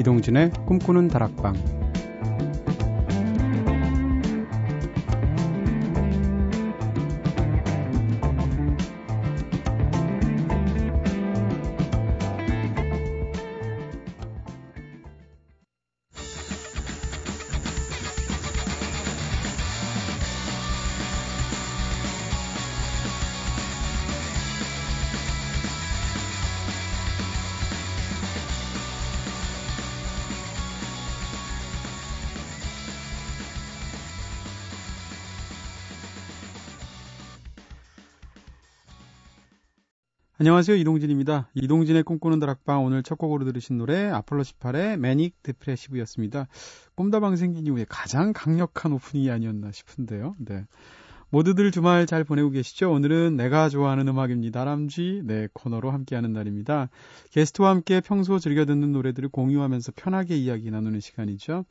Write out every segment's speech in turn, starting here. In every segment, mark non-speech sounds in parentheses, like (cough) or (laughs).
이동진의 꿈꾸는 다락방. 안녕하세요. 이동진입니다. 이동진의 꿈꾸는 다락방 오늘 첫 곡으로 들으신 노래 아폴로 18의 매닉 디프레시브였습니다. 꿈다방 생긴 이후에 가장 강력한 오프닝이 아니었나 싶은데요. 네. 모두들 주말 잘 보내고 계시죠? 오늘은 내가 좋아하는 음악입니다. 람쥐 네 코너로 함께하는 날입니다. 게스트와 함께 평소 즐겨 듣는 노래들을 공유하면서 편하게 이야기 나누는 시간이죠.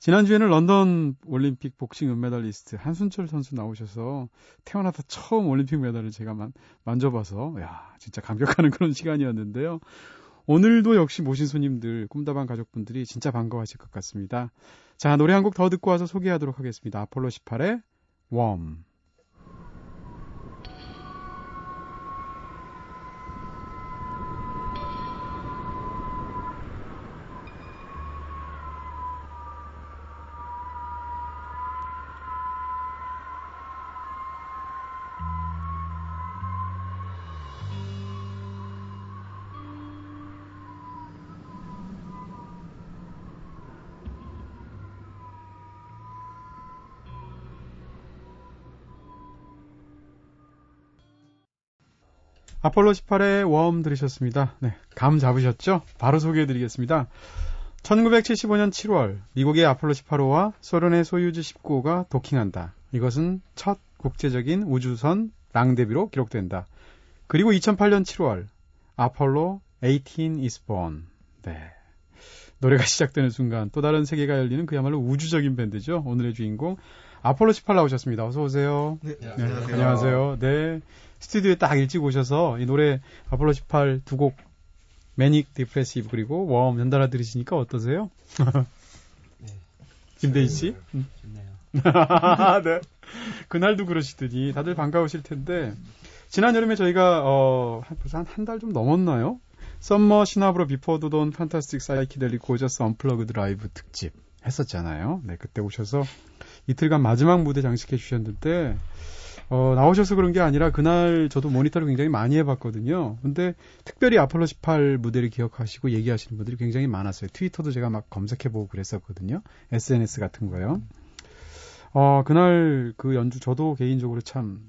지난주에는 런던 올림픽 복싱 은메달리스트 한순철 선수 나오셔서 태어나서 처음 올림픽 메달을 제가 만, 만져봐서 야 진짜 감격하는 (laughs) 그런 시간이었는데요. 오늘도 역시 모신 손님들 꿈다방 가족분들이 진짜 반가워하실 것 같습니다. 자 노래 한 곡 더 듣고 와서 소개하도록 하겠습니다. 아폴로 18의 웜. 아폴로 18의 웜 들으셨습니다. 네, 감 잡으셨죠? 바로 소개해드리겠습니다. 1975년 7월 미국의 아폴로 18호와 소련의 소유즈 19호가 도킹한다. 이것은 첫 국제적인 우주선 랑데비로 기록된다. 그리고 2008년 7월 아폴로 18 is born. 네. 노래가 (laughs) 시작되는 순간 또 다른 세계가 열리는 그야말로 우주적인 밴드죠. 오늘의 주인공 아폴로 18 나오셨습니다. 어서 오세요. 네, 네, 안녕하세요. 안녕하세요. 네. 스튜디오에 딱 일찍 오셔서 이 노래 아폴로 18 두 곡 Manic Depressive 그리고 Warm 연달아 들으시니까 어떠세요? (laughs) 네. 김대희 씨? 음. 좋네요. (laughs) 네. 그날도 그러시더니 다들 반가우실 텐데 지난 여름에 저희가 어, 한, 벌써 한달 좀 넘었나요? summer 시나브로 before the dawn fantastic psychedelic gorgeous unplugged live 특집 했었잖아요. 네, 그때 오셔서 이틀간 마지막 무대 장식해 주셨는데 어, 나오셔서 그런 게 아니라 그날 저도 모니터를 굉장히 많이 해봤거든요. 근데 특별히 아폴로 18 무대를 기억하시고 얘기하시는 분들이 굉장히 많았어요. 트위터도 제가 막 검색해보고 그랬었거든요. SNS 같은 거요. 어, 그날 그 연주 저도 개인적으로 참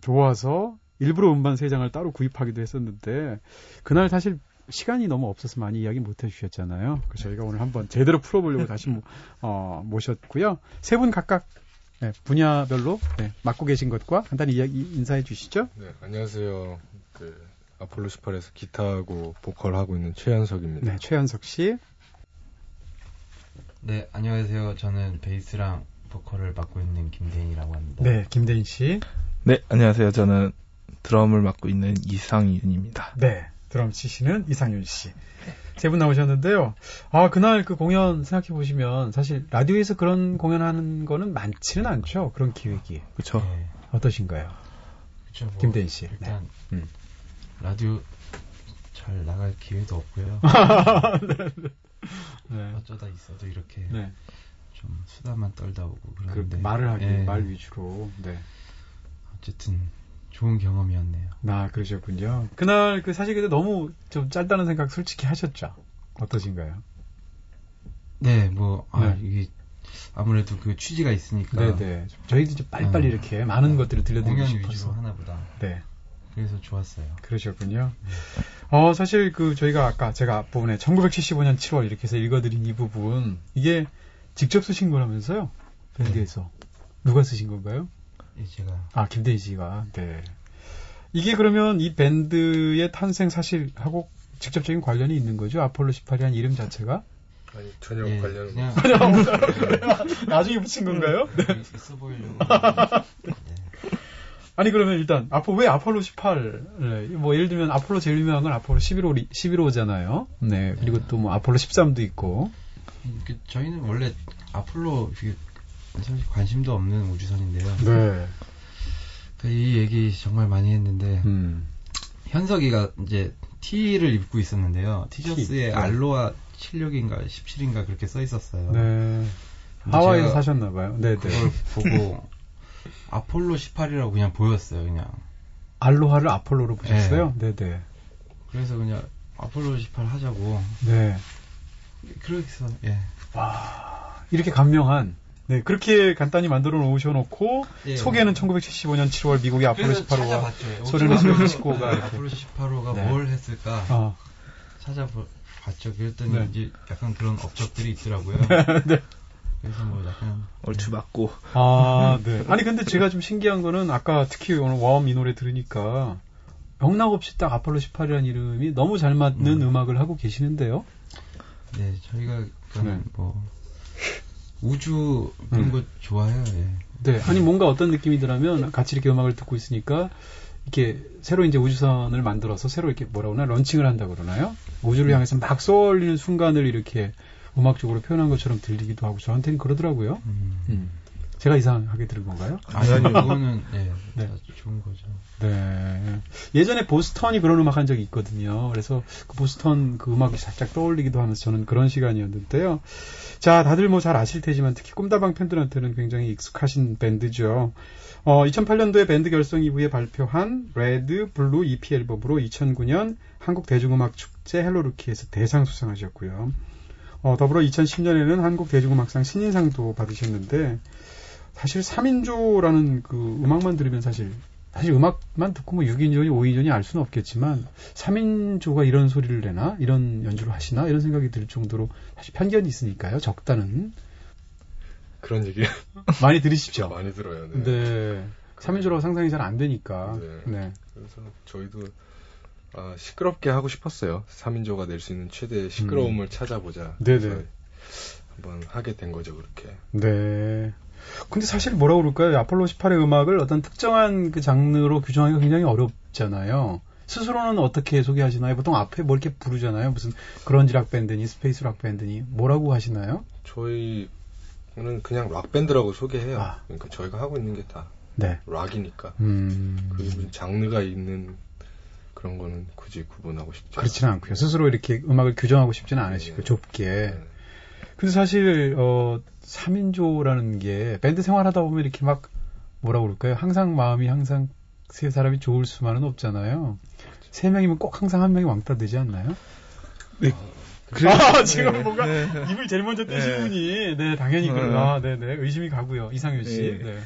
좋아서 일부러 음반 3장을 따로 구입하기도 했었는데 그날 사실 시간이 너무 없어서 많이 이야기 못 해주셨잖아요. 그래서 저희가 오늘 한번 제대로 풀어보려고 다시 모, 어, 모셨고요. 세 분 각각 네, 분야별로 네, 맡고 계신 것과 간단히 이야기 인사해 주시죠. 네, 안녕하세요. 그 아폴로 18에서 기타하고 보컬 하고 있는 최현석입니다. 네, 최현석 씨. 네, 안녕하세요. 저는 베이스랑 보컬을 맡고 있는 김대인이라고 합니다. 네, 김대인 씨. 네, 안녕하세요. 저는 드럼을 맡고 있는 이상윤입니다. 네, 드럼 치시는 이상윤 씨. 세 분 나오셨는데요. 아, 그날 그 공연 생각해 보시면 사실 라디오에서 그런 공연하는 거는 많지는 않죠. 그런 기획이. 그렇죠. 네, 어떠신가요? 그쵸, 뭐 김대인 씨. 일단 네. 음. 라디오 잘 나갈 기회도 없고요. (laughs) 네. 어쩌다 있어도 이렇게 네. 좀 수다만 떨다 오고 그 그러는데 말을 하기 네, 말 위주로. 네. 어쨌든 좋은 경험이었네요. 아, 그러셨군요. 그날 그 사실 근데 너무 좀 짧다는 생각 솔직히 하셨죠. 어떠신가요? 네, 뭐 아, 네. 이게 아무래도 그 취지가 있으니까 네, 네. 저희도 좀 빨리빨리 음. 이렇게 많은 것들을 들려드리고 싶어서. 하나 보다. 네. 그래서 좋았어요. 그러셨군요. 어, 사실 그 저희가 아까 제가 앞부분에 1975년 7월 이렇게 해서 읽어드린 이 부분, 이게 직접 쓰신 거라면서요? 밴드에서. 누가 쓰신 건가요? 이 제가 아, 김대희 씨가. 네. 이게 그러면 이 밴드의 탄생 사실하고 직접적인 관련이 있는 거죠? 아폴로 18이라는 이름 자체가? 아니 전혀 예, 관련은 그냥 없어요. (laughs) 나중에 붙인 건가요? 네. 있어 보이려고. 네. (laughs) 아니 그러면 일단 아폴 왜 아폴로 18? 네, 뭐 예를 들면 아폴로 제일 유명한 건 아폴로 11호 11호잖아요. 네. 그리고 또 뭐 아폴로 13도 있고. 그 저희는 원래 아폴로 이게 사실 관심도 없는 우주선인데요. 네. 그이 얘기 정말 많이 했는데 음. 현석이가 이제 T를 입고 있었는데요. 티셔츠에 네. 알로아 76인가 17인가 그렇게 써 있었어요. 네. 하와이에서 사셨나 봐요. 네, 그걸 네. (laughs) 보고 아폴로 18이라고 그냥 보였어요, 그냥. 알로하를 아폴로로 보셨어요? 네, 네. 그래서 그냥 아폴로 18 하자고. 네. 그렇게 해서 예. 와, 이렇게 감명한 네, 그렇게 간단히 만들어 놓으셔 놓고 예. 소개는 1975년 7월 미국의 아폴로 그래서 18호와 찾아봤죠. 소련의 소유시코가 (laughs) 이렇게. 아폴로 18호가 네. 뭘 했을까 어, 찾아봤죠. 그랬더니 네. 이제 약간 그런 업적들이 있더라고요. (laughs) 네. 그래서 뭐 약간 얼추 맞고 아, 네. 아니 근데 제가 좀 신기한 거는 아까 특히 오늘 웜이 노래 들으니까 영락 없이 딱 아폴로 18이라는 이름이 너무 잘 맞는 음. 악을 하고 계시는데요. 네 저희가 그런 네. 뭐 우주 그런 음. 거 좋아해요. 예. 네. 아니 뭔가 어떤 느낌이더라면 같이 이렇게 음악을 듣고 있으니까 이렇게 새로 이제 우주선을 만들어서 새로 이렇게 뭐라 그러나 런칭을 한다 그러나요? 우주를 향해서 막 쏘아올리는 순간을 이렇게 음악적으로 표현한 것처럼 들리기도 하고 저한테는 그러더라고요. 음. 음. 제가 이상하게 들은 건가요? 아니 아니 그거는 예, 네. 다 좋은 거죠. 네. 예전에 Boston이 그런 음악 한 적이 있거든요. 그래서 그 Boston 그 음악이 살짝 떠올리기도 하면서 저는 그런 시간이었는데요. 자, 다들 뭐 잘 아실 테지만 특히 꿈다방 팬들한테는 굉장히 익숙하신 밴드죠. 어, 2008년도에 밴드 결성 이후에 발표한 Red, Blue EP 앨범으로 2009년 한국 대중음악 축제 Hello Rookie에서 대상 수상하셨고요. 어, 더불어 2010년에는 한국 대중음악상 신인상도 받으셨는데 사실 3인조라는 그 음악만 들으면 사실 사실 음악만 듣고 뭐 6인조니 5인조니 알 수는 없겠지만 3인조가 이런 소리를 내나 이런 연주를 하시나 이런 생각이 들 정도로 사실 편견이 있으니까요. 적다는 그런 얘기 많이 들으십시오. (laughs) 많이 들어요. 네. 네. 3인조라고 상상이 잘 안 되니까. 네. 네. 그래서 저희도 아, 시끄럽게 하고 싶었어요. 3인조가 낼 수 있는 최대의 시끄러움을 찾아보자. 음. 네네. 그래서 한번 하게 된 거죠, 그렇게. 네. 근데 사실 뭐라고 그럴까요? 아폴로 18의 음악을 어떤 특정한 그 장르로 규정하기가 굉장히 어렵잖아요. 스스로는 어떻게 소개하시나요? 보통 앞에 뭐 이렇게 부르잖아요. 무슨 그런지 락 밴드니 space 락 밴드니 뭐라고 하시나요? 저희는 그냥 락 밴드라고 소개해요. 아. 그러니까 저희가 하고 있는 게다 네. 락이니까. 음. 그 장르가 있는 그런 거는 굳이 구분하고 싶지 그렇지는 않고요. 스스로 이렇게 음악을 규정하고 싶지는 않으시고 네. 좁게. 네. 근데 사실 어 3인조라는 게 밴드 생활하다 보면 이렇게 막 뭐라고 그럴까요? 항상 마음이 항상 세 사람이 좋을 수만은 없잖아요. 세 명이면 꼭 항상 한 명이 왕따 되지 않나요? 네. 아, 지금 네, 뭔가 네. 입을 제일 먼저 떼신 네. 분이 네 당연히 그 네. 아, 네, 네 의심이 가고요. 이상현 씨. 네. 네.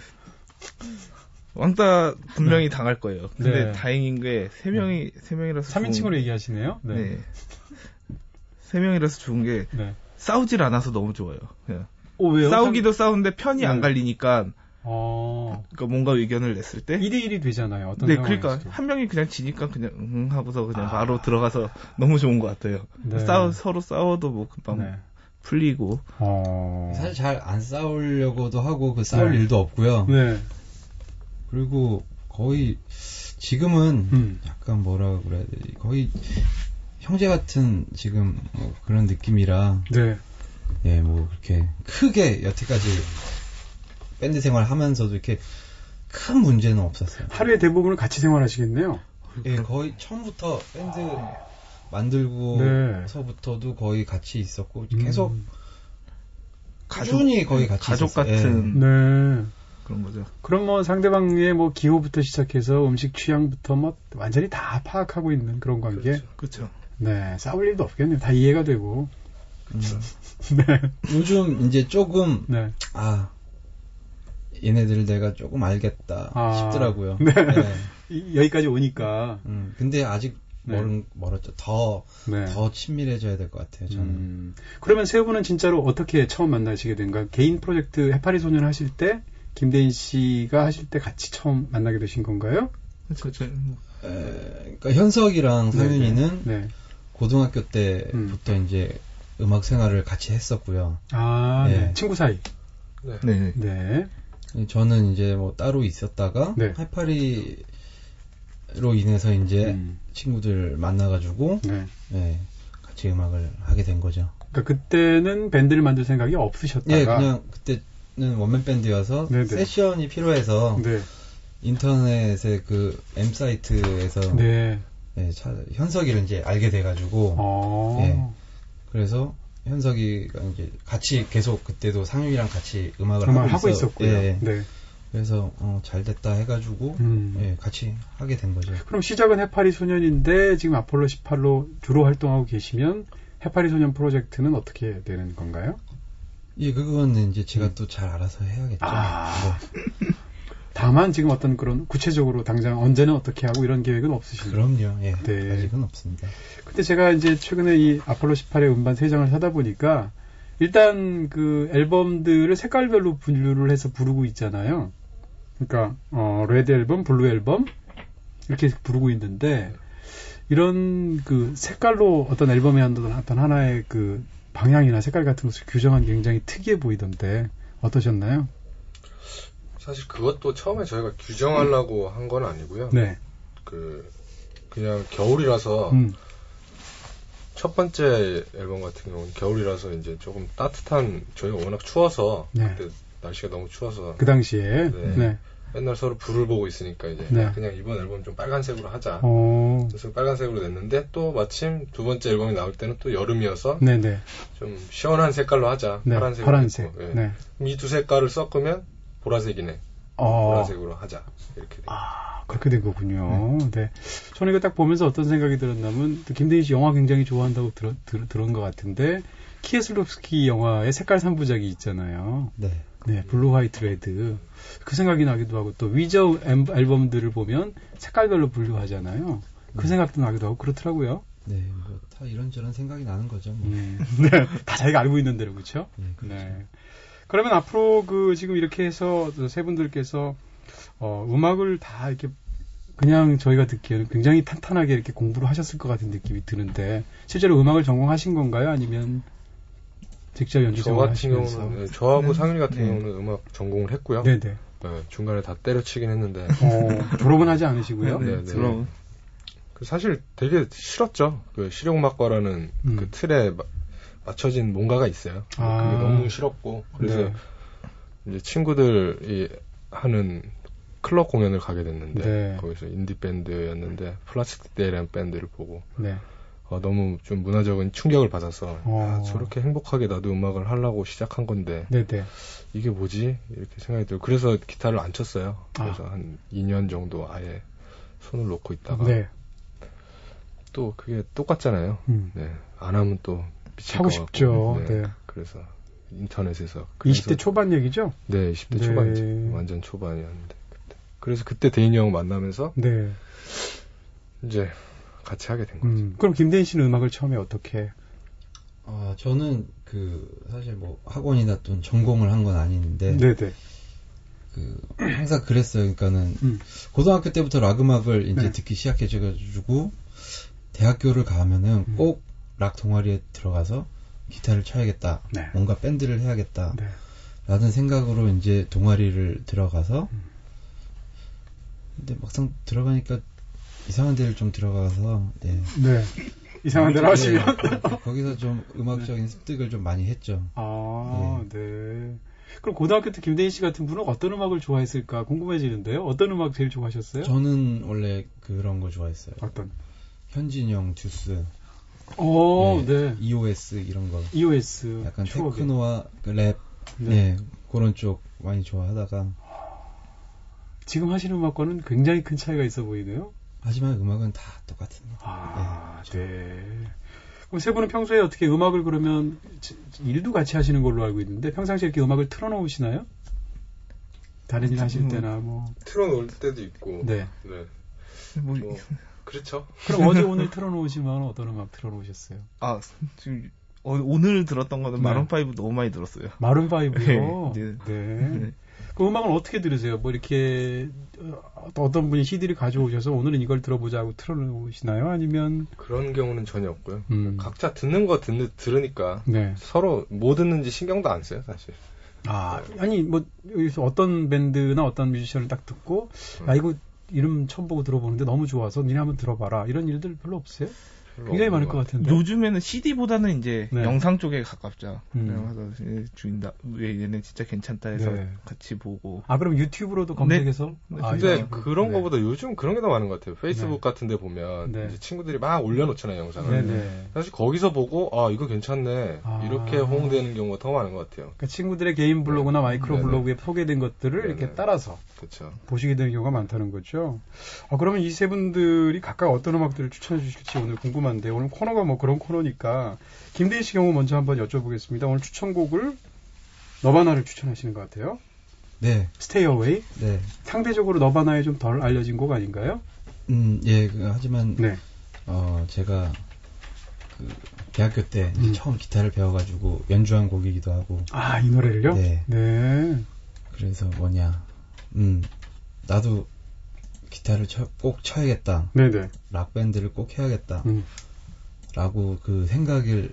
왕따 분명히 당할 거예요. 근데 네. 다행인 게 세 명이 세 명이라서 3인칭으로 얘기하시네요. 네. 네. 세 명이라서 좋은 게 네. 싸우질 않아서 너무 좋아요. 그냥 오, 왜요? 싸우기도 싸우는데 편이 안 네. 갈리니까 어. 그러니까 뭔가 의견을 냈을 때 2대 1이 되잖아요. 어떤 네. 그러니까 한 명이 그냥 지니까 그냥 응 하고서 그냥 아. 바로 들어가서 너무 좋은 것 같아요. 네. 싸우 서로 싸워도 뭐 금방 네. 풀리고 어. 사실 잘 안 싸우려고도 하고 그 싸울 네. 일도 없고요. 네. 그리고 거의 지금은 음. 약간 뭐라 그래야 되지? 거의 형제 같은 지금 뭐 그런 느낌이라 네. 예, 뭐 그렇게 크게 여태까지 밴드 생활 하면서도 이렇게 큰 문제는 없었어요. 하루의 대부분을 같이 생활하시겠네요. 예, 거의 처음부터 밴드 만들고서부터도 거의 같이 있었고 계속 음. 꾸준히 거의 같이 가족 있었어요. 예. 같은 네. 그런 거죠. 그럼 뭐 상대방의 뭐 기호부터 시작해서 음식 취향부터 뭐 완전히 다 파악하고 있는 그런 관계. 그렇죠. 네. 싸울 일도 없겠네요. 다 이해가 되고. 음. (laughs) 네. 요즘 이제 조금 네. 아 얘네들 내가 조금 알겠다 아, 싶더라고요. 네. 예. (laughs) 이- 여기까지 오니까. 음, 근데 아직 네. 멀은, 멀었죠. 더, 네. 더 친밀해져야 될 것 같아요, 저는. 음, 그러면 세 분은 진짜로 어떻게 처음 만나시게 된가요? 개인 프로젝트 해파리 소년 하실 때 김대인 씨가 하실 때 같이 처음 만나게 되신 건가요? 그렇죠. 에, 그러니까 현석이랑 상윤이는 네. 고등학교 때부터 이제 음악 생활을 같이 했었고요. 아, 네. 네. 친구 사이. 네. 네. 네. 저는 이제 뭐 따로 있었다가 네. 해파리로 인해서 이제 음. 친구들 만나가지고 네. 예, 같이 음악을 하게 된 거죠. 그러니까 그때는 밴드를 만들 생각이 없으셨다가 예, 그냥 그때는 원맨 밴드여서 네네. 세션이 필요해서 네. 인터넷의 그 M 사이트에서 네. 예, 차- 현석이를 이제 알게 돼가지고 어. 예. 그래서 현석이가 이제 같이 계속 그때도 상윤이랑 같이 음악을 하고, 하고 있었- 있었고요. 예, 네. 그래서 어, 잘 됐다 해가지고 음. 예, 같이 하게 된 거죠. 그럼 시작은 해파리 소년인데 지금 아폴로 18로 주로 활동하고 계시면 해파리 소년 프로젝트는 어떻게 되는 건가요? 예, 그거는 이제 제가 또잘 알아서 해야겠죠. 음. 아. 네. 다만 지금 어떤 그런 구체적으로 당장 언제는 어떻게 하고 이런 계획은 없으신가요? 그럼요. 예, 네. 아직은 없습니다. 근데 제가 이제 최근에 이 아폴로 18의 음반 세 장을 사다 보니까 일단 그 앨범들을 색깔별로 분류를 해서 부르고 있잖아요. 그러니까 어 Red 앨범, Blue 앨범 이렇게 부르고 있는데 이런 그 색깔로 어떤 앨범의 어떤 어떤 하나의 그 방향이나 색깔 같은 것을 규정한 게 굉장히 특이해 보이던데 어떠셨나요? 사실 그것도 처음에 저희가 규정하려고 한 건 아니고요. 네. 그 그냥 겨울이라서 음. 첫 번째 앨범 같은 경우는 겨울이라서 이제 조금 따뜻한 저희가 워낙 추워서 네. 그때 날씨가 너무 추워서 그 당시에 네. 네. 맨날 서로 불을 보고 있으니까 이제 네. 그냥 이번 앨범 좀 빨간색으로 하자. 어. 그래서 빨간색으로 냈는데 또 마침 두 번째 앨범이 나올 때는 또 여름이어서 네, 네. 좀 시원한 색깔로 하자. 네. 파란색으로 파란색. 예. 네. 이두 색깔을 섞으면 보라색이네. 어. 보라색으로 하자. 이렇게 돼. 아, 그렇게 된 거군요. 네. 저는 이거 딱 보면서 어떤 생각이 들었냐면, 또 김대희 씨 영화 굉장히 좋아한다고 들어, 들, 들은 것 같은데, 키에슬롭스키 영화의 색깔 3부작이 있잖아요. 네. 네, Blue, White, Red. 그 생각이 나기도 하고, 또 Weezer 앨- 앨범들을 보면 색깔별로 분류하잖아요. 그 네. 생각도 나기도 하고, 그렇더라고요. 네, 뭐 다 이런저런 생각이 나는 거죠. 뭐. 음, 네. (laughs) 다 자기가 알고 있는 대로, 그렇죠? 네, 그렇죠. 네. 그러면 앞으로 그 지금 이렇게 해서 세 분들께서 어, 음악을 다 이렇게 그냥 저희가 듣기에는 굉장히 탄탄하게 이렇게 공부를 하셨을 것 같은 느낌이 드는데 실제로 음악을 전공하신 건가요? 아니면 직접 연주 저 생활 같은 하시면서? 경우는 네, 저하고 네. 상윤이 같은 네. 경우는 음악 전공을 했고요. 네네. 네, 중간에 다 때려치긴 했는데 어, 졸업은 하지 않으시고요. 네, 네. 그럼 그 사실 되게 싫었죠. 그 실용음악과라는 음. 그 틀에 마- 맞춰진 뭔가가 있어요. 아. 그게 너무 싫었고 그래서 네. 이제 친구들이 하는 클럽 공연을 가게 됐는데 네. 거기서 인디 밴드였는데 Plastic Day라는 밴드를 보고 네. 어, 너무 좀 문화적인 충격을 받아서 어. 아, 저렇게 행복하게 나도 음악을 하려고 시작한 건데 네네. 이게 뭐지 이렇게 생각이 들고 그래서 기타를 안 쳤어요. 그래서 아. 한 2년 정도 아예 손을 놓고 있다가 네. 또 그게 똑같잖아요. 음. 네, 안 하면 또 하고. 싶죠. 네. 그래서 인터넷에서 20대 그래서- 초반 얘기죠? 네, 20대 네. 초반이죠. 완전 초반이었는데 그때. 그래서 그때 대인이 형 만나면서 네. 이제 같이 하게 된 거죠. 음. 그럼 김대인 씨는 음악을 처음에 어떻게? 아, 저는 그 사실 뭐 학원이나 또 전공을 한 건 아닌데 네네. 그 항상 그랬어요. 그러니까는 음. 고등학교 때부터 락 음악을 이제 네. 듣기 시작해가지고 대학교를 가면은 음. 꼭 락 동아리에 들어가서 기타를 쳐야겠다. 네. 뭔가 밴드를 해야겠다. 네. 라는 생각으로 이제 동아리를 들어가서 음. 근데 막상 들어가니까 이상한 데를 좀 들어가서 네. 네. 이상한 하시면. 네, (laughs) 거기서 좀 음악적인 습득을 좀 많이 했죠. 아, 네. 그럼 고등학교 때 김대인 씨 같은 분은 어떤 음악을 좋아했을까 궁금해지는데요. 어떤 음악 제일 좋아하셨어요? 저는 원래 그런 거 좋아했어요. 어떤? 현진영, 듀스, 오, 네, 네. EOS 이런 거. EOS. 약간 추억의. 테크노와 그 랩, 네. 네. 그런 쪽 많이 좋아하다가 지금 하시는 음악과는 굉장히 큰 차이가 있어 보이네요. 하지만 음악은 다 똑같습니다. 아, 네. 그럼 세 분은 평소에 어떻게 음악을 그러면 지- 일도 같이 하시는 걸로 알고 있는데 평상시에 이렇게 음악을 틀어놓으시나요? 다른 일 하실 음. 때나 뭐. 틀어놓을 때도 있고. 네. 네. 뭐, 뭐, 그렇죠. 그럼 어제 오늘 틀어놓으시면 어떤 음악 틀어놓으셨어요? 아 지금 어, 오늘 들었던 거는 네. Maroon 5 너무 많이 들었어요. Maroon 5요. 네. 네. 네. 그 음악은 어떻게 들으세요? 뭐 이렇게 어, 어떤 분이 CD를 가져오셔서 오늘은 이걸 들어보자고 틀어놓으시나요? 아니면 그런 경우는 전혀 없고요. 음. 각자 듣는 거 듣는, 들으니까 네. 서로 뭐 듣는지 신경도 안 써요, 사실. 아, 아니, 뭐, 여기서 어떤 밴드나 어떤 뮤지션을 딱 듣고, 야, 이거 이름 처음 보고 들어보는데 너무 좋아서 니네 한번 들어봐라. 이런 일들 별로 없어요? 별로 굉장히 많을 것. 같은데. 요즘에는 CD보다는 이제 네. 영상 쪽에 가깝죠. 음. 그래서 주인다. 왜 얘네 진짜 괜찮다 해서 네. 같이 보고. 아, 그럼 유튜브로도 검색해서? 네. 아, 근데 이거- 그런 네. 거보다 요즘 그런 게 더 많은 것 같아요. 페이스북 네. 같은 데 보면 네. 이제 친구들이 막 올려놓잖아요, 영상을. 네네. 사실 거기서 보고 아 이거 괜찮네 아. 이렇게 호응되는 경우가 더 많은 것 같아요. 그러니까 친구들의 개인 블로그나 마이크로. 블로그에 소개된 것들을. 이렇게 따라서 그렇죠. 보시게 되는 경우가 많다는 거죠. 아, 그러면 이 세 분들이 각각 어떤 음악들을 추천해 주실지 오늘 궁금한 데 오늘 코너가 뭐 그런 코너니까 김대희 씨 경우 먼저 한번 여쭤보겠습니다. 오늘 추천곡을 너바나를 추천하시는 것 같아요. 네, Stay Away. 네. 상대적으로 너바나에 좀 덜 알려진 곡 아닌가요? 음, 예, 그, 하지만, 네. 어, 제가, 그, 대학교 때 음. 처음 기타를 배워 가지고 연주한 곡이기도 하고, 아, 이 노래를요? 네. 네. 그래서 뭐냐, 음, 나도 기타를 쳐- 꼭 쳐야겠다. 네네. 락 밴드를 꼭 해야겠다. 음. 라고 그 생각을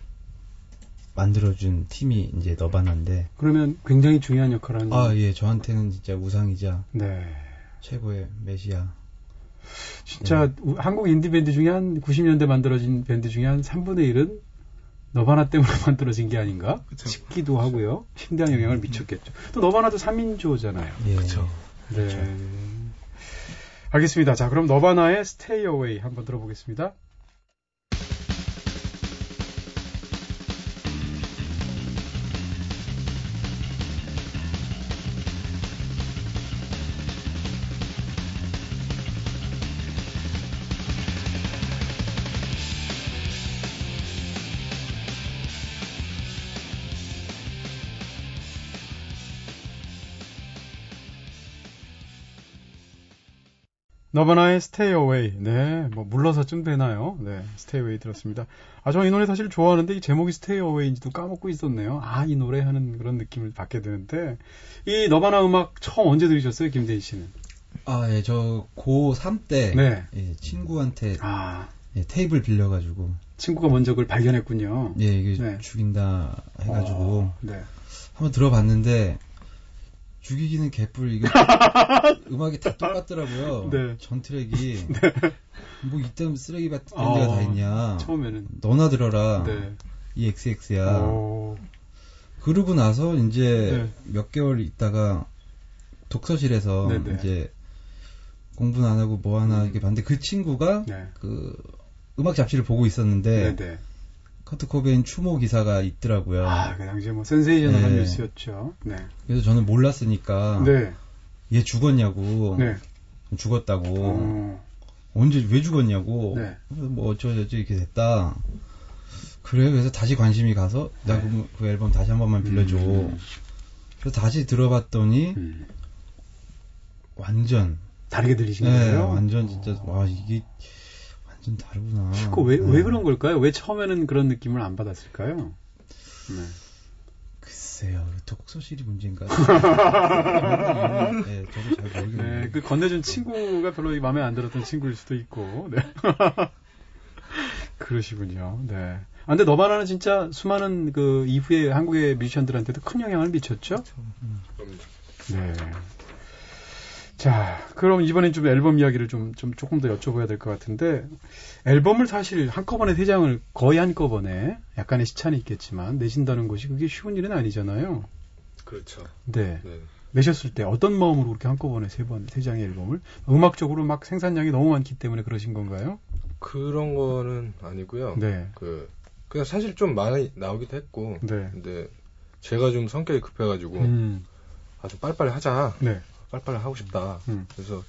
만들어준 팀이 이제 너바나인데, 그러면 굉장히 중요한 역할을 하는. 아, 예, 저한테는 진짜 우상이자 네. 최고의 메시아. 진짜 우- 한국 인디 밴드 중에 한 90년대 만들어진 밴드 중에 한 3분의 1은 너바나 때문에 (laughs) 만들어진 게 아닌가 그쵸. 싶기도 하고요. 심대한 영향을 미쳤겠죠. 또 너바나도 3인조잖아요. 예. 그쵸. 네. 알겠습니다. 자, 그럼 너바나의 Stay Away 한번 들어보겠습니다. 너바나의 Stay Away. 네, 뭐 물러서쯤 되나요? 네, Stay Away 들었습니다. 아, 저 이 노래 사실 좋아하는데 이 제목이 Stay Away인지도 까먹고 있었네요. 아, 이 노래 하는 그런 느낌을 받게 되는데 이 너바나 음악 처음 언제 들으셨어요, 김대희 씨는? 아, 예, 저 고3 때 네. 예, 친구한테 아, 예, 테이블 빌려가지고 친구가 먼저 그걸 발견했군요. 예, 이게 네. 죽인다 해가지고 어, 네. 한번 들어봤는데 죽이기는 개뿔 이거 (laughs) 음악이 다 똑같더라고요. 네. 전 트랙이 (laughs) 뭐 이딴 쓰레기 같은 어, 데가 다 있냐. 처음에는. 너나 들어라. 네. 이 XX야. 오, 그러고 나서 이제 네. 몇 개월 있다가 독서실에서 네네. 이제 공부는 안 하고 뭐 하나 이렇게 봤는데 그 친구가 네. 그 음악 잡지를 보고 있었는데 네네. 커트 코베인 추모 기사가 있더라고요. 아, 그 당시에 뭐 센세이션한 네. 뉴스였죠. 네. 그래서 저는 몰랐으니까 네. 얘 죽었냐고 네. 죽었다고 어, 언제 왜 죽었냐고 네. 뭐 어쩌저쩌 이렇게 됐다. 그래요. 그래서 다시 관심이 가서 나 네. 그, 그 앨범 다시 한 번만 빌려줘. 음. 그래서 다시 들어봤더니 음. 완전 다르게 들리신 네, 거예요? 완전 진짜 와 이게 완전 다르구나. 그 왜, 네. 왜 그런 걸까요? 왜 처음에는 그런 느낌을 안 받았을까요? 네. 글쎄요, 독서실이 문제인가? (laughs) 네, 저도 잘 모르겠네요. 네, 그 건네준 친구가 별로 마음에 안 들었던 친구일 수도 있고, 네. (laughs) 그러시군요, 네. 아, 근데 너바나는 진짜 수많은 그 이후에 한국의 뮤지션들한테도 큰 영향을 미쳤죠? 그럼 네. 자, 그럼 이번엔 좀 앨범 이야기를 좀, 좀 조금 더 여쭤봐야 될 것 같은데, 앨범을 사실 한꺼번에 세 장을 거의 한꺼번에 약간의 시차는 있겠지만 내신다는 것이 그게 쉬운 일은 아니잖아요. 그렇죠. 네. 네. 내셨을 때 어떤 마음으로 그렇게 한꺼번에 세 번, 세 장의 앨범을 음악적으로 막 생산량이 너무 많기 때문에 그러신 건가요? 그런 거는 아니고요. 네. 그 그냥 사실 좀 많이 나오기도 했고 네. 근데 제가 좀 성격이 급해가지고 음. 아주 빨리빨리 하자 네. 빨리빨리 하고 싶다 음. 그래서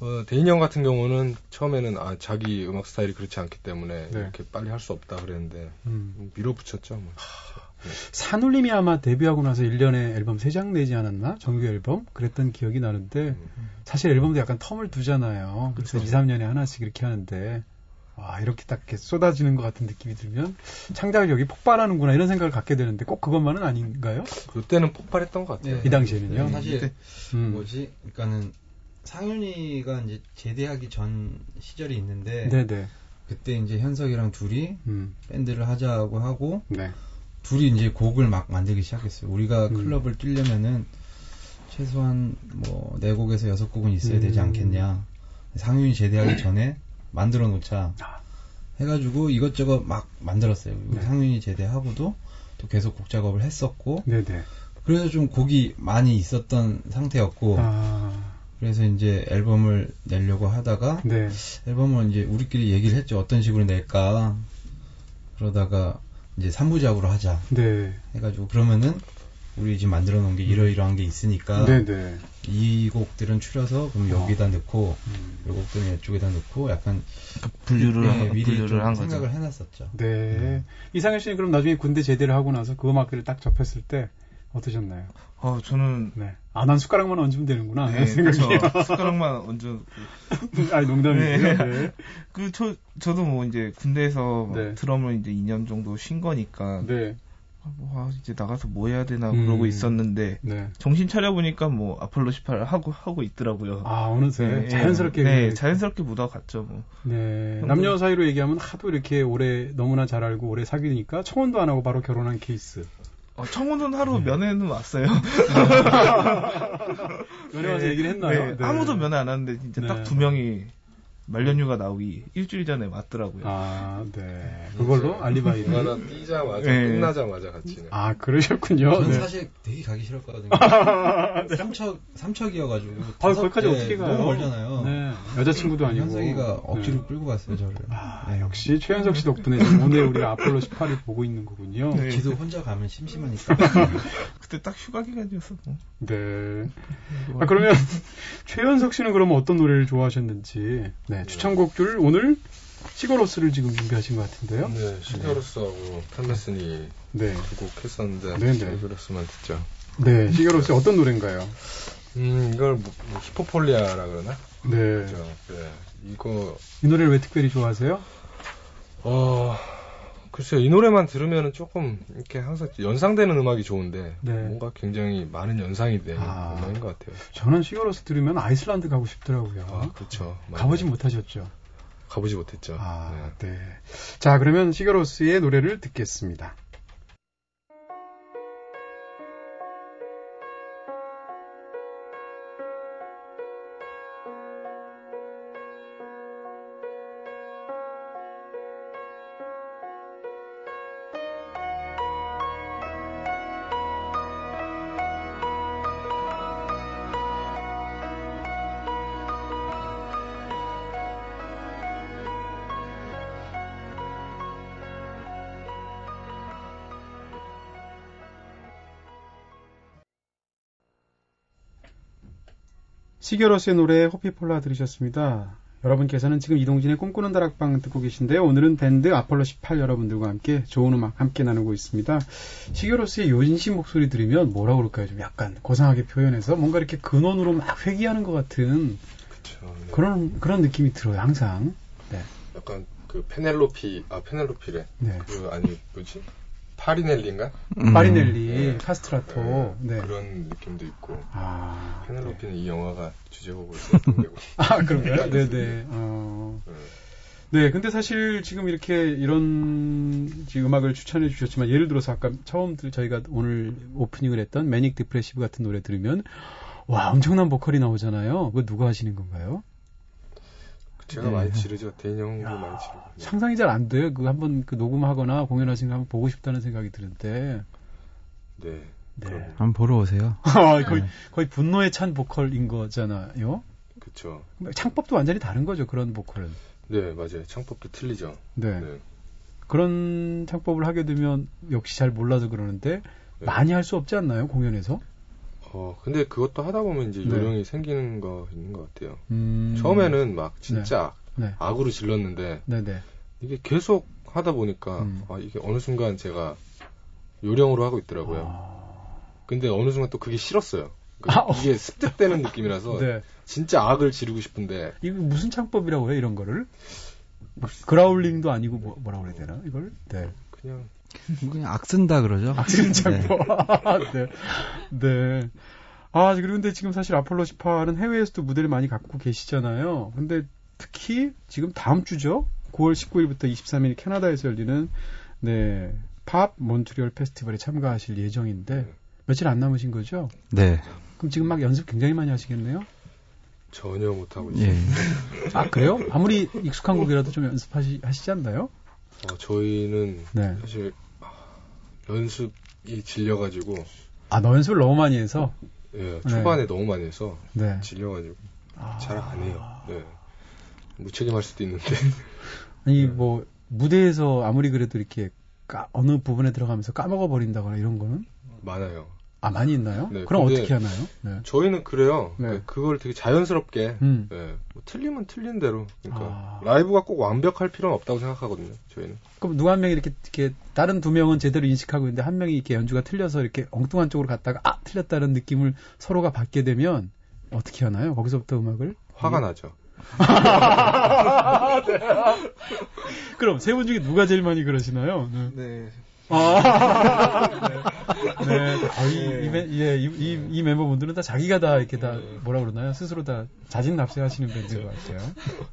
어, 대인이 형 같은 경우는 처음에는 아 자기 음악 스타일이 그렇지 않기 때문에 네. 이렇게 빨리 할 수 없다 그랬는데 음. 밀어붙였죠 뭐. 산울림이 아마 데뷔하고 나서 1년에 앨범 3장 내지 않았나? 정규 앨범? 그랬던 기억이 나는데, 음. 사실 앨범도 약간 텀을 두잖아요. 그래서 그쵸. 2, 3년에 하나씩 이렇게 하는데, 와, 이렇게 딱 이렇게 쏟아지는 것 같은 느낌이 들면, 창작력이 폭발하는구나, 이런 생각을 갖게 되는데, 꼭 그것만은 아닌가요? 그때는 폭발했던 것 같아요. 네. 이 당시에는요? 네, 사실 음. 뭐지? 그러니까는 상윤이가 이제 제대하기 전 시절이 있는데 네네. 그때 이제 현석이랑 둘이 음. 밴드를 하자고 하고 네. 둘이 이제 곡을 막 만들기 시작했어요. 우리가 음. 클럽을 뛰려면은 최소한 뭐 네 곡에서 여섯 곡은 있어야 되지 음. 않겠냐. 상윤이 제대하기 전에 만들어 놓자. 아. 해가지고 이것저것 막 만들었어요. 네. 상윤이 제대하고도 또 계속 곡 작업을 했었고 네네. 그래서 좀 곡이 많이 있었던 상태였고 아, 그래서 이제 앨범을 내려고 하다가 네. 앨범을 이제 우리끼리 얘기를 했죠. 어떤 식으로 낼까. 그러다가 이제 3부작으로 하자. 네. 해가지고 그러면은 우리 지금 만들어 놓은 게 이러이러한 게 있으니까 네네. 이 곡들은 추려서 그럼 어. 여기다 넣고 음. 이 곡들은 이쪽에다 넣고 약간 분류를 네, 한- 미리 분류를 좀한 거죠. 생각을 해놨었죠. 네. 이상현 씨는 그럼 나중에 군대 제대를 하고 나서 그 음악들을 딱 접했을 때 어떠셨나요? 어, 저는 네. 아, 난 숟가락만 얹으면 되는구나. 네, (laughs) 생각이. 그렇죠. 숟가락만 얹어. (laughs) 아니, 농담이고요. 네. 네. 그, 저, 저도 뭐 이제 군대에서 뭐 네. 드럼을 이제 2년 정도 쉰 거니까, 네. 아, 뭐, 아, 이제 나가서 뭐 해야 되나 음. 그러고 있었는데, 네. 정신 차려 보니까 뭐, 아폴로 18 하고, 하고 있더라고요. 아, 어느새 네, 자연스럽게. 네, 그냥 자연스럽게 묻어갔죠, 뭐. 네. 형도- 남녀 사이로 얘기하면 하도 이렇게 오래 너무나 잘 알고 오래 사귀니까 청혼도 안 하고 바로 결혼한 케이스. 어, 청혼은 하루 네. 면회는 왔어요. (laughs) 연애 와서 네, 얘기를 했나요? 네, 네. 아무도 면회 안 하는데, 진짜 네. 딱두 명이 말년휴가 나오기 일주일 전에 왔더라고요. 아, 네. 그걸로 알리바이를. 얼마나 뛰자마자 네. 끝나자마자 같이 네. 아, 그러셨군요. 저는 네. 사실 되게 가기 싫었거든요. (laughs) 삼척 삼척이어가지고 아, 거기까지 어떻게 가요? 너무 멀잖아요. 네. 여자친구도 아니고. 현석이가 억지로 네. 끌고 갔어요 저를. 아, 네. 역시 최현석 씨 덕분에 오늘 우리가 아폴로 18을 보고 있는 거군요. 네. 지도 혼자 가면 심심하니까. (laughs) 그때 딱 휴가 기간이었어. 뭐. 네. 아, 그러면 (laughs) 최현석 씨는 그러면 어떤 노래를 좋아하셨는지 네, 추천곡들 오늘 시거로스를 지금 준비하신 것 같은데요. 네, 시가로스하고 탐메슨이 네. 두곡 했었는데 네 네. 시가로스만 듣죠. 네, 시거로스 어떤 노래인가요? 음, 이걸 뭐, 뭐 히포폴리아라 그러나? 네. 그죠. 네. 이거 이 노래를 왜 특별히 좋아하세요? 어, 글쎄요, 이 노래만 들으면은 조금 이렇게 항상 연상되는 음악이 좋은데 네. 뭔가 굉장히 많은 연상이 되는 아. 음악인 것 같아요. 저는 시거로스 들으면 아이슬란드 가고 싶더라고요. 아, 그렇죠. 가보지 못하셨죠? 가보지 못했죠. 아, 네. 네. 자, 그러면 시거로스의 노래를 듣겠습니다. 시겨러스의 노래 호피폴라 들으셨습니다. 여러분께서는 지금 이동진의 꿈꾸는 다락방 듣고 계신데요. 오늘은 밴드 아폴로 18 여러분들과 함께 좋은 음악 함께 나누고 있습니다. 시겨러스의 요진신 목소리 들으면 뭐라 그럴까요? 좀 약간 고상하게 표현해서 뭔가 이렇게 근원으로 막 회귀하는 것 같은 그렇죠. 네. 그런 그런 느낌이 들어요. 항상. 네. 약간 그 페넬로피, 아 페넬로피래. 네. 그 아니 뭐지? 파리넬리인가? 파리넬리, 네. 카스트라토. 네. 그런 느낌도 있고. 아. Penelope는 이 영화가 주제곡으로 되고. (laughs) 아, 그런가요? 네네. 어. 네. 네, 근데 사실 지금 이렇게 이런 지금 음악을 추천해 주셨지만 예를 들어서 아까 처음 들- 저희가 오늘 오프닝을 했던 Manic Depressive 같은 노래 들으면 와 엄청난 보컬이 나오잖아요. 그거 누가 하시는 건가요? 제가 네. 많이 지르죠. 대인 형도 야, 많이 지르고. 네. 상상이 잘 안 돼요. 그 한번 그 녹음하거나 공연하신 거 한번 보고 싶다는 생각이 드는데. 네. 네. 그럼. 한번 보러 오세요. (laughs) 아, 거의 거의 분노에 찬 보컬인 거잖아요. 그쵸. 창법도 완전히 다른 거죠. 그런 보컬은. 네, 맞아요. 창법도 틀리죠. 네. 네. 그런 창법을 하게 되면 역시 잘 몰라서 그러는데 네. 많이 할 수 없지 않나요? 공연에서? 어, 근데 그것도 하다 보면 이제 네. 요령이 생기는 거 있는 것 같아요. 음. 처음에는 막 진짜 네. 악으로 질렀는데 네네. 이게 계속 하다 보니까 음. 아, 이게 어느 순간 제가 요령으로 하고 있더라고요. 아, 근데 어느 순간 또 그게 싫었어요. 그러니까 아, 어. 이게 습득되는 느낌이라서 (laughs) 네. 진짜 악을 지르고 싶은데 이거 무슨 창법이라고 해요, 이런 거를? 그라울링도 아니고 뭐, 뭐라 그래야 되나, 이걸? 네. 그냥 그냥 악 쓴다 그러죠. 악진 네. (laughs) 네. 네. 아, 그리고 근데 지금 사실 아폴로 18은 해외에서도 무대를 많이 갖고 계시잖아요. 근데 특히 지금 다음 주죠? 9월 19일부터 23일 캐나다에서 열리는 네. 팝 몬트리올 페스티벌에 참가하실 예정인데 네. 며칠 안 남으신 거죠? 네. 그럼 지금 막 연습 굉장히 많이 하시겠네요? 전혀 못하고 있어요. 예. 아 그래요? (laughs) 아무리 익숙한 곡이라도 좀 연습하시지 않나요? 어, 저희는 네. 사실 아, 연습이 질려가지고 아, 너 연습을 너무 많이 해서? 예, 초반에 너무 많이 해서 네. 질려가지고 아. 잘안 해요. 네. 무책임할 수도 있는데 (laughs) 아니, 뭐, 무대에서 아무리 그래도 이렇게 까- 어느 부분에 들어가면서 까먹어 버린다거나 이런 거는? 많아요. 아, 많이 있나요? 네, 그럼 어떻게 하나요? 네. 저희는 그래요. 네. 그- 그걸 되게 자연스럽게 음. 예, 뭐 틀리면 틀린 대로 그러니까 아. 라이브가 꼭 완벽할 필요는 없다고 생각하거든요. 저희는 그럼 누가 한 명이 이렇게, 이렇게, 다른 두 명은 제대로 인식하고 있는데 한 명이 이렇게 연주가 틀려서 이렇게 엉뚱한 쪽으로 갔다가 아, 틀렸다는 느낌을 서로가 받게 되면 어떻게 하나요? 거기서부터 음악을? 화가 나죠. (laughs) 그럼 세 분 중에 누가 제일 많이 그러시나요? 네. 네. 아, 네. 네. 아, 이, 이, 멤- 예, 이, 이, 이 멤버분들은 다 자기가 다 이렇게 다 뭐라 그러나요? 스스로 다 자진 납세하시는 밴드인 것 같아요.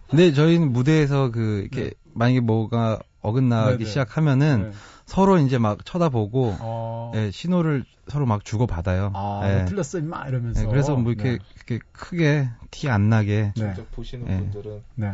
근데 저희는 무대에서 그 이렇게 네. 만약에 뭐가 어긋나기 네네. 시작하면은 네. 서로 이제 막 쳐다보고 어. 예, 신호를 서로 막 주고 받아요. 아, 예. 너 틀렸어, 임마! 이러면서. 예, 그래서 뭐 이렇게, 네. 이렇게 크게 티 안 나게 네. 직접 보시는 네. 분들은 네.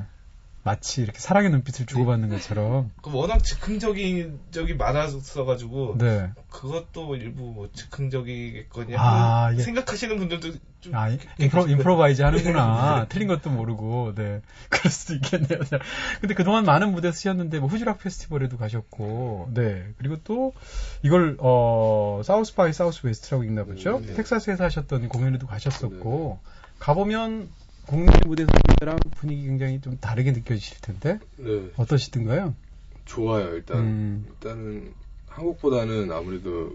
마치 이렇게 사랑의 눈빛을 주고받는 것처럼. (laughs) 그 워낙 즉흥적인 적이 많았어가지고 네. 그것도 일부 뭐 즉흥적이겠거니 아, 이게- 생각하시는 분들도 좀 아, 꽤 impro. improvise 하는구나. (laughs) 틀린 것도 모르고, 네. (laughs) 그럴 수도 있겠네요. 자, 근데 그동안 많은 무대 서셨는데, 뭐, Fuji Rock 페스티벌에도 가셨고, 네. 그리고 또, 이걸, 어, South by Southwest라고 읽나 보죠? 네. 텍사스에서 하셨던 공연에도 가셨었고, 가보면, 국내 무대에서 때랑 분위기 굉장히 좀 다르게 느껴지실 텐데, 네, 어떠시던가요? 좋아요. 일단 음, 일단은 한국보다는 아무래도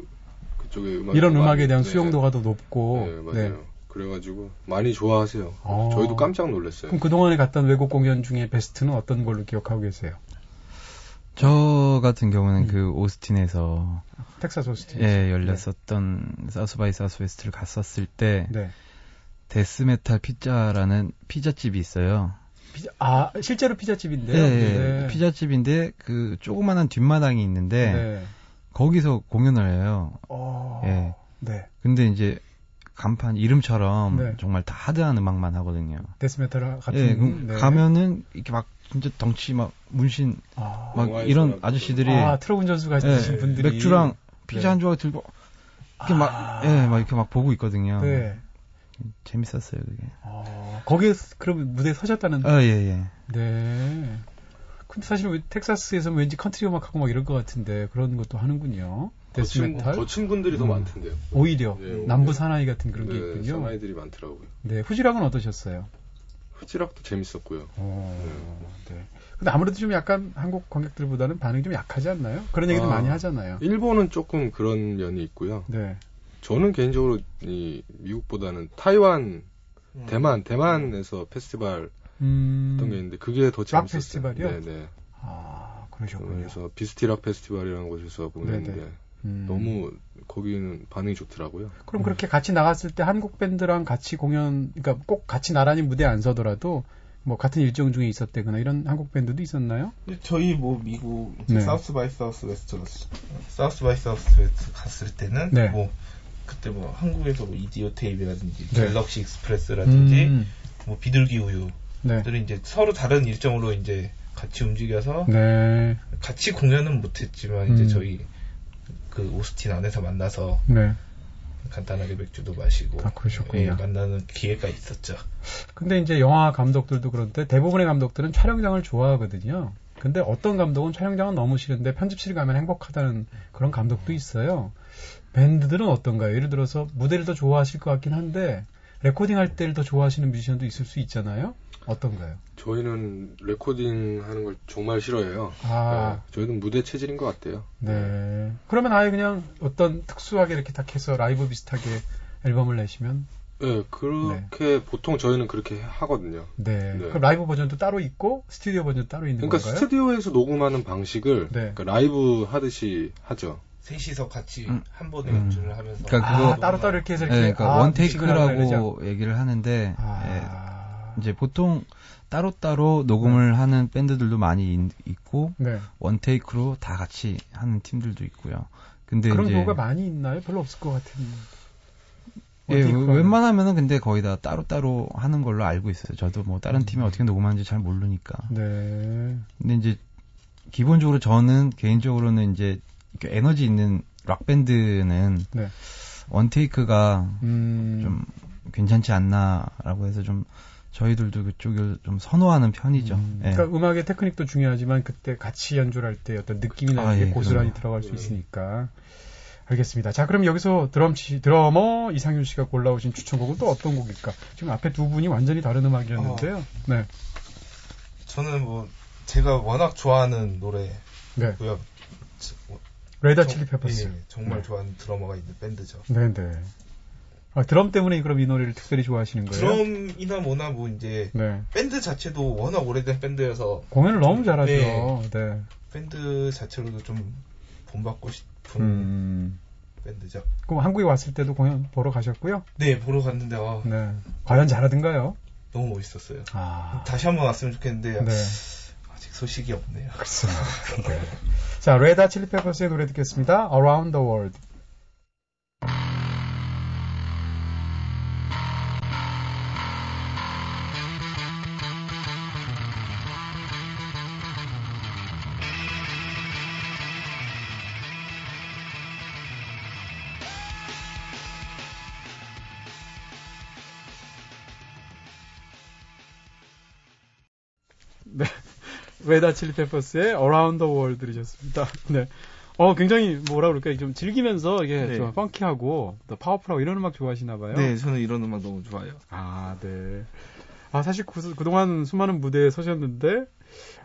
그쪽의 음악 이런 음악에 대한 수용도가 더 높고, 네, 맞아요. 그래가지고 많이 좋아하세요. 어. 저희도 깜짝 놀랐어요. 그럼 그동안에 갔던 외국 공연 중에 베스트는 어떤 걸로 기억하고 계세요? 저 같은 경우는 음. 그 오스틴에서 텍사스 오스틴. 예, 열렸었던 South by Southwest를 갔었을 때 네. Death Metal Pizza라는 피자집이 있어요. 피자, 아, 실제로 피자집인데요. 예, 네. 피자집인데 그 조그만한 뒷마당이 있는데 네. 거기서 공연을 해요. 어, 예. 네. 근데 이제 간판 이름처럼 네. 정말 다 하드한 음악만 하거든요. death metal 같은. 예, 네. 가면은 이렇게 막 진짜 덩치 막 문신 아, 막 이런 막 아저씨들이 아, 트럭 운전수 예, 같으신 분들이 맥주랑 피자 네. 한 조각 들고 이렇게 아. 막 예, 막 이렇게 막 보고 있거든요. 네. 재밌었어요, 그게. 어, 거기에 그럼 무대에 서셨다는. 아, 예, 예. 네. 근데 사실 왜 텍사스에서 왠지 컨트리 음악하고 막 이럴 것 같은데 그런 것도 하는군요. 거친, death metal. 거친 분들이 더 음. 많던데요. 오히려 네, 남부 네. 사나이 같은 그런 게 네, 있군요. 사나이들이 많더라고요. 네, 후지락은 어떠셨어요? 후지락도 재밌었고요. 어, 네. 근데 아무래도 좀 약간 한국 관객들보다는 반응이 좀 약하지 않나요? 그런 얘기도 아. 많이 하잖아요. 일본은 조금 그런 면이 있고요. 네. 저는 개인적으로 이 미국보다는 타이완, 음. 대만, 대만에서 페스티벌 음. 했던 게 있는데 그게 더 재밌었어요. 페스티벌이요? 네네. 아, 그러셨군요. 그래서 비스티락 페스티벌이라는 곳에서 공연했는데 네네. 음. 너무 거기는 반응이 좋더라고요. 그럼 그렇게 같이 나갔을 때 한국 밴드랑 같이 공연, 그러니까 꼭 같이 나란히 무대에 안 서더라도 뭐 같은 일정 중에 있었대거나 이런 한국 밴드도 있었나요? 근데 저희 뭐 미국 이제 네. South by Southwest South by Southwest 갔을 때는 네. 뭐 그때 뭐 한국에서 뭐 Idiotape라든지 네. Galaxy Express라든지 음. 뭐 비둘기 우유 등이 네. 이제 서로 다른 일정으로 이제 같이 움직여서 네. 같이 공연은 못했지만 이제 음. 저희 그 오스틴 안에서 만나서 네. 간단하게 맥주도 마시고 아. 예, 만나는 기회가 있었죠. 근데 이제 영화 감독들도 그런데 대부분의 감독들은 촬영장을 좋아하거든요. 근데 어떤 감독은 촬영장은 너무 싫은데 편집실 가면 행복하다는 그런 감독도 있어요. 밴드들은 어떤가요? 예를 들어서 무대를 더 좋아하실 것 같긴 한데 레코딩 할 때를 더 좋아하시는 뮤지션도 있을 수 있잖아요. 어떤가요? 저희는 레코딩 하는 걸 정말 싫어해요. 아, 네, 저희는 무대 체질인 것 같아요. 네. 그러면 아예 그냥 어떤 특수하게 이렇게 딱 해서 라이브 비슷하게 앨범을 내시면 네, 그렇게 보통 저희는 그렇게 하거든요. 네. 네. 그럼 라이브 버전도 따로 있고 스튜디오 버전도 따로 있는 그러니까 건가요? 스튜디오에서 녹음하는 방식을 네. 그러니까 라이브 하듯이 하죠. 셋이서 같이 음. 한 번에 음. 연주를 하면서 그러니까 아, 그거- 따로 따로 이렇게 해서 예, 이렇게 그러니까 아? one take라고 얘기를 하는데 예, 아, 이제 보통 따로따로 녹음을 하는 밴드들도 많이 있- 있고 네. 원테이크로 다 같이 하는 팀들도 있고요. 근데 그런 이제 경우가 많이 있나요? 별로 없을 것 같은데. 예, 웬만하면은 근데 거의 다 따로따로 하는 걸로 알고 있어요. 저도 뭐 다른 팀이 어떻게 녹음하는지 잘 모르니까. 네. 근데 이제 기본적으로 저는 개인적으로는 이제 에너지 있는 락 밴드는 네. 원테이크가 음. 좀 괜찮지 않나라고 해서 좀 저희들도 그쪽을 좀 선호하는 편이죠. 음, 예. 그러니까 음악의 테크닉도 중요하지만 그때 같이 연주를 할때 어떤 느낌이나 아, 이게 예, 고스란히 그럼요. 들어갈 수 있으니까. 알겠습니다. 자, 그럼 여기서 드럼 치, 드러머 이상윤 씨가 골라오신 추천곡은 또 어떤 곡일까? 지금 앞에 두 분이 완전히 다른 음악이었는데요. 어. 네. 저는 뭐 제가 워낙 좋아하는 노래고요. 네. 레다 정- 칠리 페퍼스. 예, 정말 네. 좋아하는 드러머가 있는 밴드죠. 네, 네. 아, 드럼 때문에 그럼 이 노래를 특별히 좋아하시는 거예요? 드럼이나 뭐나 뭐 이제 네. 밴드 자체도 워낙 오래된 밴드여서 공연을 너무 잘하죠. 네. 네. 밴드 자체로도 좀 본받고 싶은 음. 밴드죠. 그럼 한국에 왔을 때도 공연 보러 가셨고요? 네 보러 갔는데 아, 네. 과연 잘하던가요? 너무 멋있었어요. 아. 다시 한번 왔으면 좋겠는데 네. 소식이 없네요. 그렇습니다. (laughs) 네. 자, 레다 칠리 페퍼스의 노래 듣겠습니다. Around the World. 레다 칠리 페퍼스의 Around the World 들으셨습니다. (laughs) 네. 어, 굉장히 뭐라 그럴까요? 좀 즐기면서 이게 네. 좀 펑키하고 또 파워풀하고 이런 음악 좋아하시나 봐요. 네, 저는 이런 음악 너무 좋아해요. 아, 네. 아, 사실 그, 그동안 수많은 무대에 서셨는데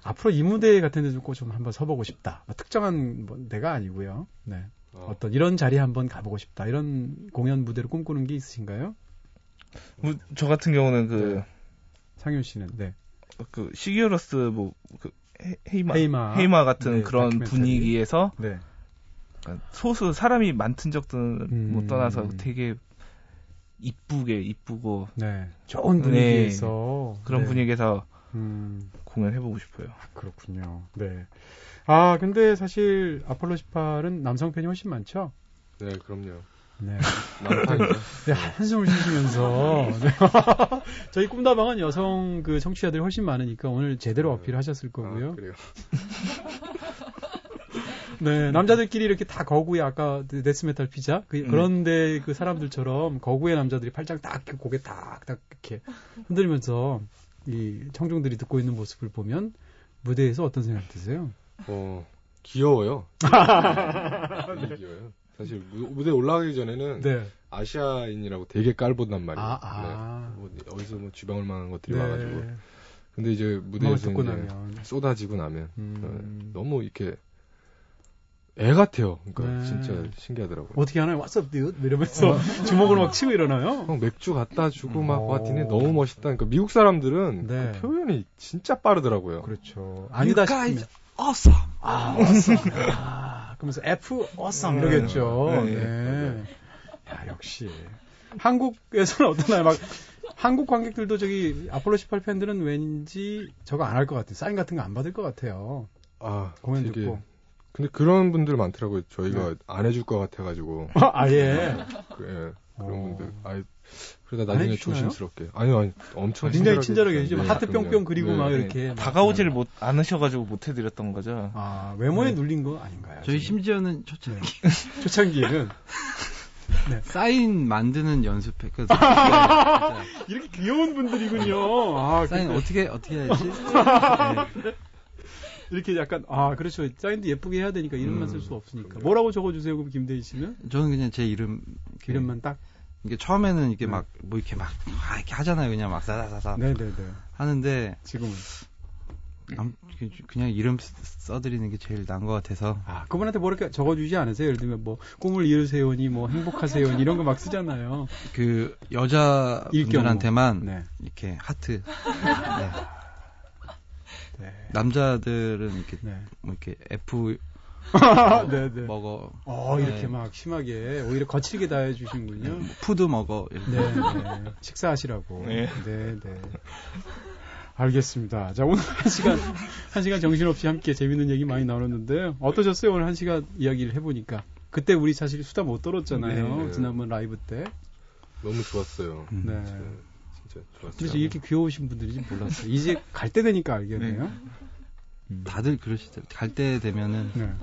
앞으로 이 무대 같은 데 좀꼭 좀 한번 서보고 싶다. 뭐 특정한 뭐 데가 아니고요. 네. 어, 어떤 이런 자리에 한번 가보고 싶다. 이런 공연 무대를 꿈꾸는 게 있으신가요? 뭐, 저 같은 경우는 그, 상윤 씨는. 네. 그 시기어러스 뭐, 그, 헤- 헤이마, 헤이마. 헤이마 같은 네, 그런 다큐멘터리. 분위기에서 네. 약간 소수 사람이 많든 적든 음. 못 떠나서 되게 이쁘게 이쁘고 네. 좋은 네. 분위기에서 그런 네. 분위기에서 음. 공연해보고 싶어요. 그렇군요. 네. 아, 근데 사실 아폴로 18은 남성 팬이 훨씬 많죠? 네, 그럼요. 네. 네, 한숨을 쉬시면서. 네. (laughs) 저희 꿈다방은 여성 그 청취자들이 훨씬 많으니까 오늘 제대로 어필하셨을 거고요. 아, 그래요. (laughs) 네, 남자들끼리 이렇게 다 거구에 아까 그 데스메탈 피자 그, 음. 그런데 그 사람들처럼 거구의 남자들이 팔짱 딱 고개 딱딱 이렇게 흔들면서 이 청중들이 듣고 있는 모습을 보면 무대에서 어떤 생각 드세요? 어, 귀여워요. 되게 (laughs) 귀여워요. 사실 무- 무대 올라가기 전에는 네. 아시아인이라고 되게 깔본단 말이에요. 아, 아. 네. 뭐 어디서 뭐 주방을 만한 것들이 네. 와가지고. 근데 이제 무대에서 이제 나면 쏟아지고 나면 음. 네, 너무 이렇게 애 같아요. 그러니까 네. 진짜 신기하더라고요. 어떻게 하나요? What's up, dude? 이러면서 (laughs) 주먹으로 막 치고 일어나요. 형 맥주 갖다 주고 막 어. 왔더니 너무 멋있다. 그러니까 미국 사람들은 네. 그 표현이 진짜 빠르더라고요. 그렇죠. 아니다 싶으면 awesome. 아, awesome. 아, 그러면서 F awesome 이러겠죠. 네. 네. 야, 역시. 한국에서는 (laughs) 어떠나요? 막 한국 관객들도 저기 아폴로 18 팬들은 왠지 저거 안 할 것 같아요. 사인 같은 거 안 받을 것 같아요. 아, 공연 되게 듣고. 근데 그런 분들 많더라고요. 저희가 네. 안 해줄 것 같아가지고. 아 예. 그, 예, 그런 어. 분들. 아, 그러다 안 나중에? 조심스럽게. 아니요, 아니, 엄청 굉장히 친절하게. 해주시면 네, 하트. 뿅뿅 그리고 네. 막 네. 이렇게. 막. 다가오지를 못 않으셔가지고 못 해드렸던 거죠. 아, 외모에 눌린 거 아닌가요? 저희 지금? 심지어는 초창 네. (laughs) 초창기에는 사인 만드는 연습했거든요. (laughs) 이렇게 귀여운 분들이군요. 아, 사인 근데 어떻게 어떻게 해야지? (laughs) 네. 이렇게 약간 아 그렇죠. 사인도 예쁘게 해야 되니까 이름만 쓸수 없으니까. 뭐라고 적어주세요, 그럼 김대희 씨는 저는 그냥 제 이름 이렇게 이름만 딱. 이게 처음에는 이렇게 네. 막뭐 이렇게 막 아, 이렇게 하잖아요. 그냥 막 사사사사 네네네. 하는데 지금은 남- 그냥 이름 쓰- 써드리는 게 제일 나은 것 같아서 아 그분한테 뭐 이렇게 적어주지 않으세요? 예를 들면 뭐 꿈을 이루세요니 뭐 행복하세요니 이런 거 막 쓰잖아요. 그 여자 일경우. 분들한테만 네. 이렇게 하트 (laughs) 네. 네. 남자들은 이렇게 네. 뭐 이렇게 F 네, 네. 먹어 어, 이렇게 네. 막 심하게 오히려 거칠게 다 해주시는군요. 푸드 먹어 이렇게. 네, 네. 식사하시라고. 네. 네, 네. 알겠습니다. 자, 오늘 한 시간, 한 시간 정신없이 함께 재밌는 얘기 많이 나눴는데요. 어떠셨어요? 오늘 한 시간 이야기를 해보니까. 그때 우리 사실 수다 못 떨었잖아요. 네. 지난번 라이브 때. 너무 좋았어요. 네. 진짜 좋았어요. 그래서 이렇게 귀여우신 분들인지 몰랐어요. 이제 갈 때 되니까 알겠네요. 다들 그러시죠. 갈 때 되면은 네.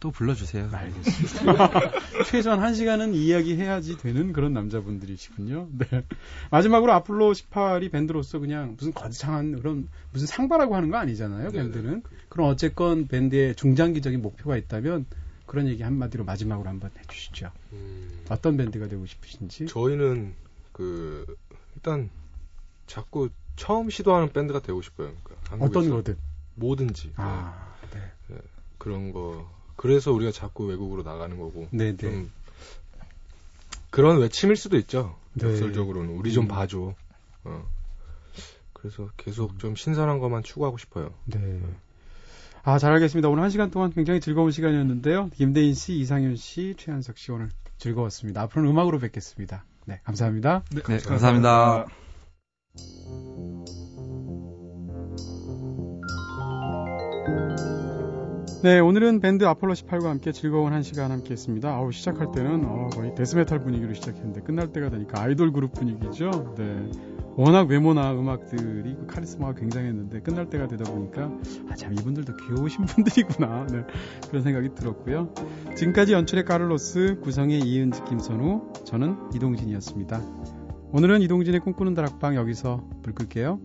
또 불러주세요. 알겠습니다. (laughs) 최소한 한 시간은 이야기해야지 되는 그런 남자분들이시군요. 네. 마지막으로 아폴로 18이 밴드로서 그냥 무슨 거창한 그런 무슨 상바라고 하는 거 아니잖아요. 네네. 밴드는. 그럼 어쨌건 밴드의 중장기적인 목표가 있다면 그런 얘기 한마디로 마지막으로 한번 해주시죠. 음, 어떤 밴드가 되고 싶으신지. 저희는 그 일단 자꾸 처음 시도하는 밴드가 되고 싶어요. 그러니까 어떤. 거든. 뭐든지 네. 아, 네. 그런 거. 그래서 우리가 자꾸 외국으로 나가는 거고. 네네. 좀 그런 외침일 수도 있죠. 네. 역설적으로는 우리 좀 음. 봐줘. 어. 그래서 계속 좀 신선한 것만 추구하고 싶어요. 네. 아, 잘 알겠습니다. 오늘 한 시간 동안 굉장히 즐거운 시간이었는데요. 김대인 씨, 이상윤 씨, 최한석 씨 오늘 즐거웠습니다. 앞으로는 음악으로 뵙겠습니다. 네, 감사합니다. 네, 감사합니다. 네, 오늘은 밴드 아폴로 18과 함께 즐거운 한 시간 함께 했습니다. 아우, 시작할 때는 어, 거의 death metal 분위기로 시작했는데 끝날 때가 되니까 아이돌 그룹 분위기죠. 네. 워낙 외모나 음악들이 그 카리스마가 굉장했는데 끝날 때가 되다 보니까 아, 참 이분들도 귀여우신 (laughs) 분들이구나. 네, 그런 생각이 들었고요. 지금까지 연출의 카를로스, 구성의 이은지, 김선우, 저는 이동진이었습니다. 오늘은 이동진의 꿈꾸는 다락방 여기서 불 끌게요.